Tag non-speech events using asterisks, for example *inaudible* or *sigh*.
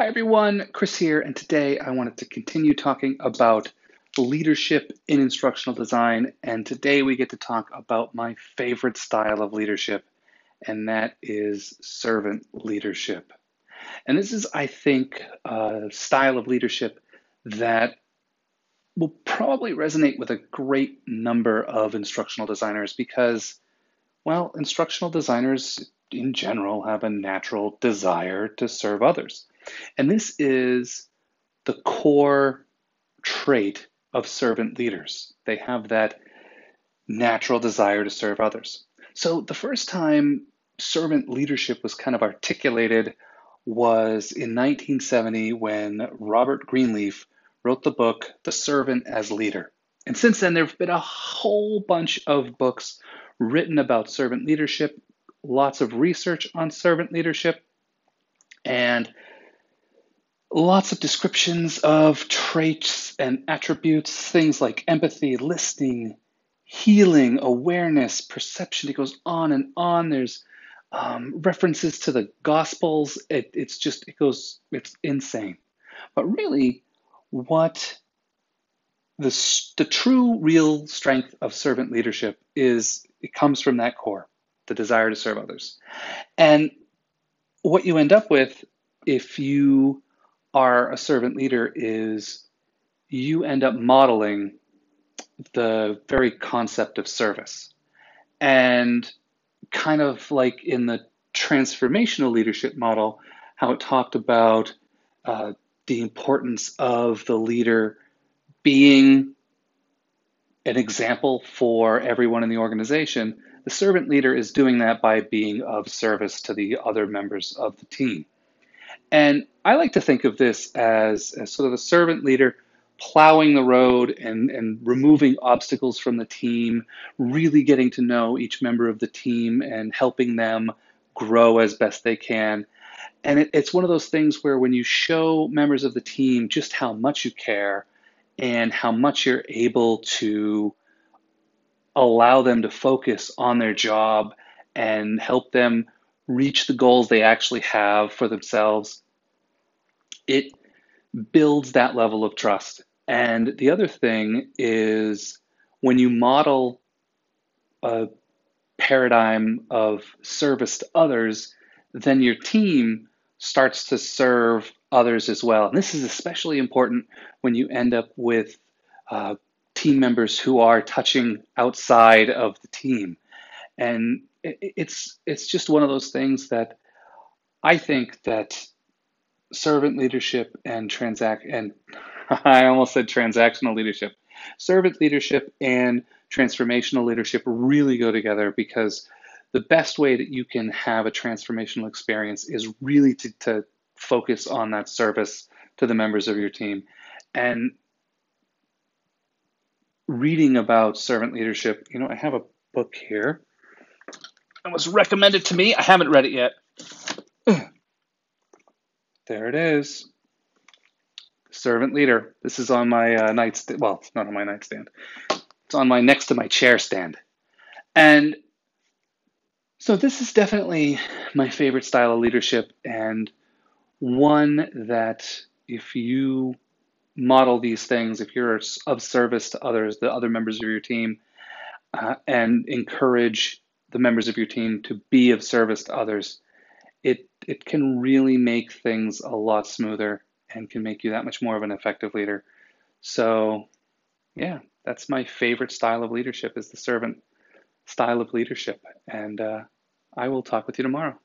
Hi everyone, Chris here, and today I wanted to continue talking about leadership in instructional design. And today we get to talk about my favorite style of leadership, and that is servant leadership. And this is, I think, a style of leadership that will probably resonate with a great number of instructional designers because, well, instructional designers in general have a natural desire to serve others. And this is the core trait of servant leaders. They have that natural desire to serve others. So the first time servant leadership was kind of articulated was in 1970 when Robert Greenleaf wrote the book The Servant as Leader. And since then, there have been a whole bunch of books written about servant leadership, lots of research on servant leadership, and lots of descriptions of traits and attributes, things like empathy, listening, healing, awareness, perception. It goes on and on. There's um, references to the Gospels. It, it's just, it goes, it's insane. But really, what the, the true, real strength of servant leadership is it comes from that core, the desire to serve others. And what you end up with if you are a servant leader is you end up modeling the very concept of service. And kind of like in the transformational leadership model, how it talked about uh, the importance of the leader being an example for everyone in the organization, the servant leader is doing that by being of service to the other members of the team. And I like to think of this as, as sort of a servant leader plowing the road and, and removing obstacles from the team, really getting to know each member of the team and helping them grow as best they can. And it, it's one of those things where when you show members of the team just how much you care and how much you're able to allow them to focus on their job and help them reach the goals they actually have for themselves, it builds that level of trust. And the other thing is when you model a paradigm of service to others, then your team starts to serve others as well. And this is especially important when you end up with uh, team members who are touching outside of the team. And it's it's just one of those things that I think that servant leadership and transact and *laughs* I almost said transactional leadership. Servant leadership and transformational leadership really go together because the best way that you can have a transformational experience is really to, to focus on that service to the members of your team. And reading about servant leadership, you know, I have a book here it was recommended to me. I haven't read it yet. *clears throat* there it is. Servant leader. This is on my uh, nightstand. Well, it's not on my nightstand. It's on my next to my chair stand. And so this is definitely my favorite style of leadership and one that if you model these things, if you're of service to others, the other members of your team, uh, and encourage the members of your team to be of service to others, it it can really make things a lot smoother and can make you that much more of an effective leader. So, yeah, that's my favorite style of leadership is the servant style of leadership. And uh, I will talk with you tomorrow.